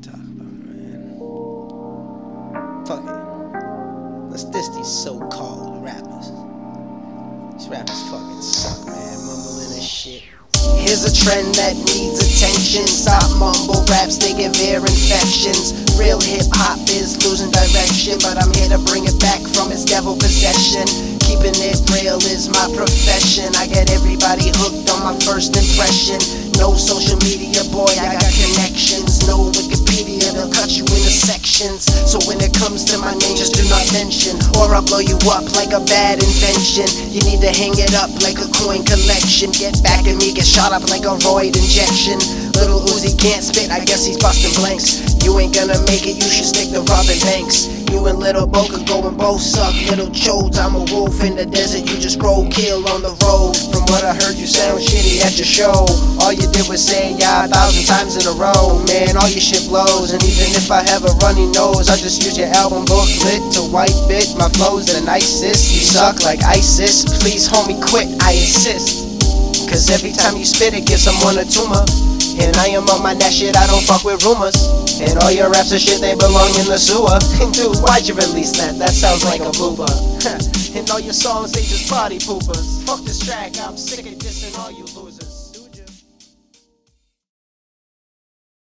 talk about, man. Fuck it. Let's diss these so-called rappers. These rappers fucking suck, man. Mumbling this shit. Here's a trend that needs attention. Stop mumble raps, they give ear infections. Real hip hop is losing direction, but I'm here to bring it back from its devil possession. Keeping it real is my profession. I get everybody hooked on my first impression. No social media, boy, I got into sections. So when it comes to my name, just do not mention, or I'll blow you up like a bad invention. You need to hang it up like a coin collection. Get back at me, get shot up like a roid injection. Uzi can't spit, I guess he's busting blanks. You ain't gonna make it, you should stick to robbing banks. You and Little Bo could go and both suck. Little chodes, I'm a wolf in the desert, you just roll kill on the road. From what I heard, you sound shitty at your show. All you did was say yeah a thousand times in a row. Man, all your shit blows, and even if I have a runny nose, I just use your album booklet to wipe bit. My flow's the nicest. You suck like ISIS. Please, homie, quit, I insist. Cause every time you spit, it gives someone a tumor. And I am on my that shit, I don't fuck with rumors. And all your raps are shit, they belong in the sewer. Dude, why'd you release that? That sounds like a blooper. and all your songs, they just body poopers. Fuck this track, I'm sick of dissing all you losers.